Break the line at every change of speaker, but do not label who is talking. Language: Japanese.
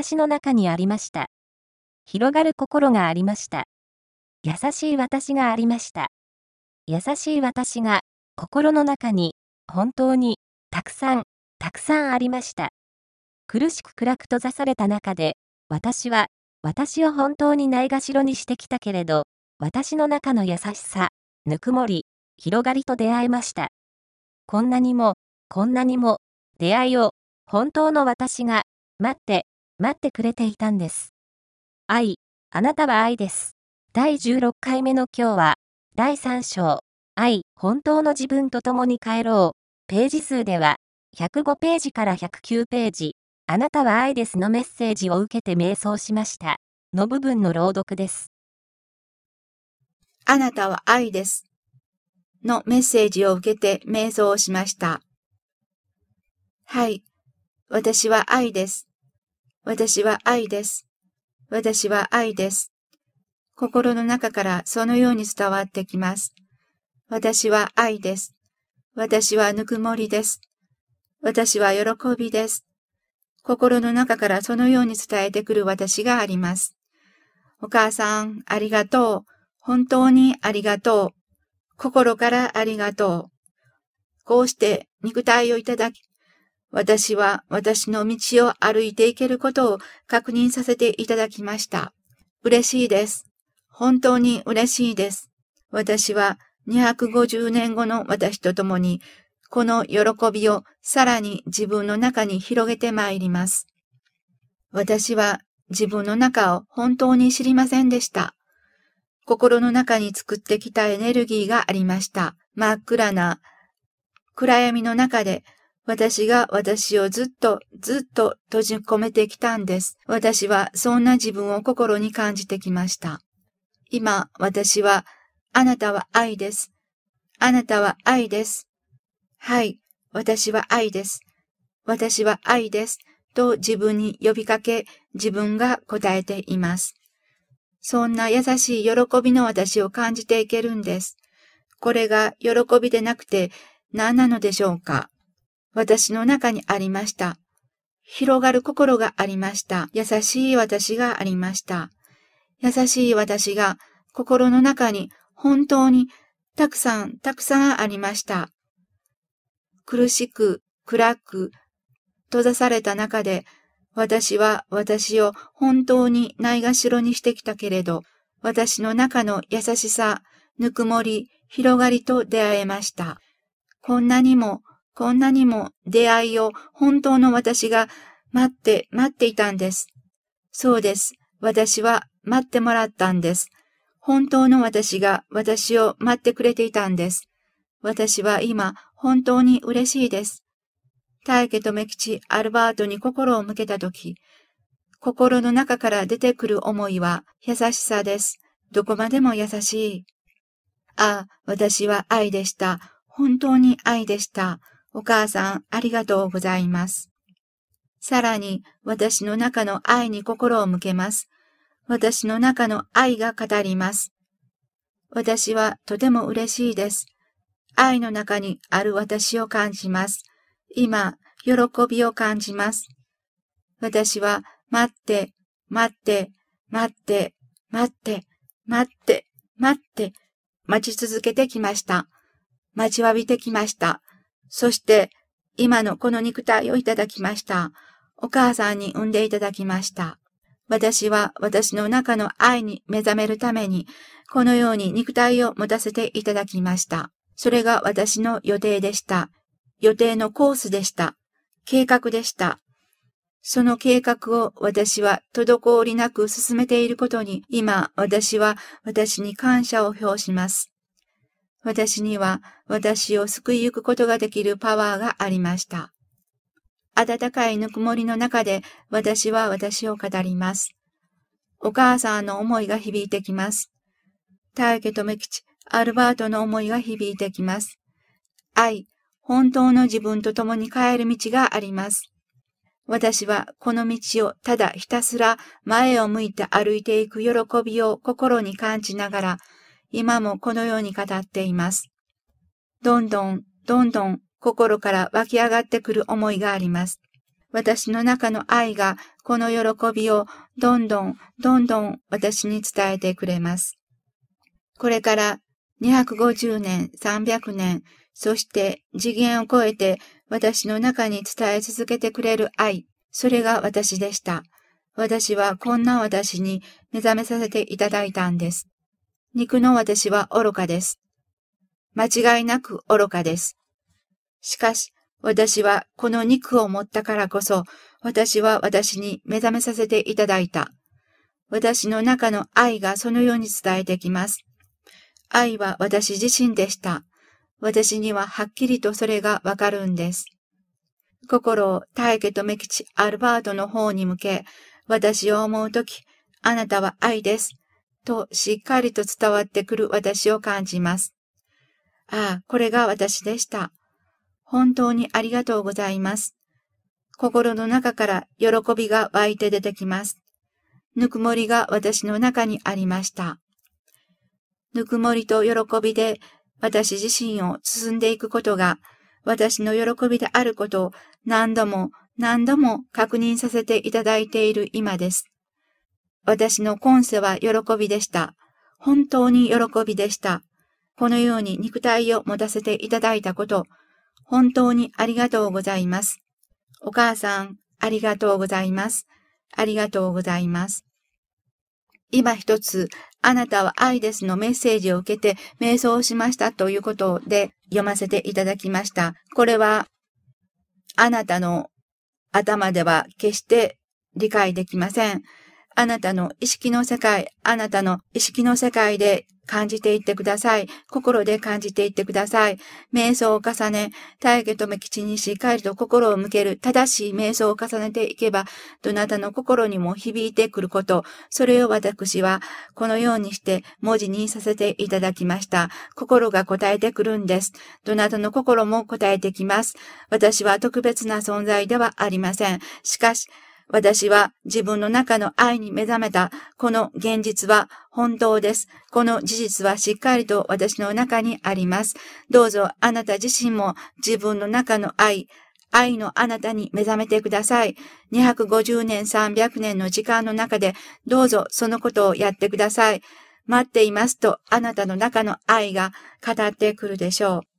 私の中にありました。広がる心がありました。優しい私がありました。優しい私が心の中に本当にたくさん、たくさんありました。苦しく暗く閉ざされた中で、私は私を本当にないがしろにしてきたけれど、私の中の優しさ、ぬくもり、広がりと出会えました。こんなにも、こんなにも、出会いを、本当の私が、待って、待ってくれていたんです。愛、あなたは愛です。第16回目の今日は、第3章、愛、本当の自分と共に帰ろう。ページ数では、105ページから109ページ、あなたは愛ですのメッセージを受けて瞑想しました。の部分の朗読です。
あなたは愛です。のメッセージを受けて瞑想をしました。はい。私は愛です。私は愛です。私は愛です。心の中からそのように伝わってきます。私は愛です。私はぬくもりです。私は喜びです。心の中からそのように伝えてくる私があります。お母さん、ありがとう。本当にありがとう。心からありがとう。こうして肉体をいただき、私は私の道を歩いていけることを確認させていただきました。嬉しいです。本当に嬉しいです。私は250年後の私と共に、この喜びをさらに自分の中に広げてまいります。私は自分の中を本当に知りませんでした。心の中に作ってきたエネルギーがありました。真っ暗な暗闇の中で私が私をずっとずっと閉じ込めてきたんです。私はそんな自分を心に感じてきました。今私はあなたは愛です。あなたは愛です。はい、私は愛です。私は愛です。と自分に呼びかけ、自分が答えています。そんな優しい喜びの私を感じていけるんです。これが喜びでなくて何なのでしょうか？私の中にありました。広がる心がありました。優しい私がありました。優しい私が心の中に本当にたくさんたくさんありました。苦しく暗く閉ざされた中で私は私を本当にないがしろにしてきたけれど、私の中の優しさ、ぬくもり、広がりと出会えました。こんなにも、こんなにも出会いを本当の私が待って、待っていたんです。そうです。私は待ってもらったんです。本当の私が私を待ってくれていたんです。私は今、本当に嬉しいです。大家とメ吉、アルバートに心を向けたとき、心の中から出てくる思いは優しさです。どこまでも優しい。ああ、私は愛でした。本当に愛でした。お母さん、ありがとうございます。さらに、私の中の愛に心を向けます。私の中の愛が語ります。私はとても嬉しいです。愛の中にある私を感じます。今、喜びを感じます。私は、待って、待って、待って、待って、待って、待って、待ち続けてきました。待ちわびてきました。そして、今のこの肉体をいただきました。お母さんに産んでいただきました。私は私の中の愛に目覚めるために、このように肉体を持たせていただきました。それが私の予定でした。予定のコースでした。計画でした。その計画を私は滞りなく進めていることに、今私は私に感謝を表します。私には私を救いゆくことができるパワーがありました。暖かいぬくもりの中で私は私を語ります。お母さんの思いが響いてきます。大家とメ吉、アルバートの思いが響いてきます。愛、本当の自分と共に帰る道があります。私はこの道をただひたすら前を向いて歩いていく喜びを心に感じながら、今もこのように語っています。どんどん、どんどん心から湧き上がってくる思いがあります。私の中の愛がこの喜びをどんどんどんどん私に伝えてくれます。これから250年、300年、そして次元を超えて私の中に伝え続けてくれる愛、それが私でした。私はこんな私に目覚めさせていただいたんです。肉の私は愚かです。間違いなく愚かです。しかし、私はこの肉を持ったからこそ、私は私に目覚めさせていただいた。私の中の愛がそのように伝えてきます。愛は私自身でした。私にははっきりとそれがわかるんです。心を大家と目吉アルバートの方に向け、私を思うとき、あなたは愛です。としっかりと伝わってくる私を感じます。ああ、これが私でした。本当にありがとうございます。心の中から喜びが湧いて出てきます。ぬくもりが私の中にありました。ぬくもりと喜びで私自身を進んでいくことが私の喜びであることを何度も何度も確認させていただいている今です。私の今世は喜びでした。本当に喜びでした。このように肉体を持たせていただいたこと、本当にありがとうございます。お母さん、ありがとうございます。ありがとうございます。今一つ、あなたは愛ですのメッセージを受けて瞑想しましたということで読ませていただきました。これは、あなたの頭では決して理解できません。あなたの意識の世界、あなたの意識の世界で感じていってください。心で感じていってください。瞑想を重ね、体下とめ吉にしっかりと心を向ける正しい瞑想を重ねていけば、どなたの心にも響いてくること、それを私はこのようにして文字にさせていただきました。心が答えてくるんです。どなたの心も答えてきます。私は特別な存在ではありません。しかし、私は自分の中の愛に目覚めたこの現実は本当です。この事実はしっかりと私の中にあります。どうぞあなた自身も自分の中の愛、愛のあなたに目覚めてください。250年、300年の時間の中でどうぞそのことをやってください。待っていますとあなたの中の愛が語ってくるでしょう。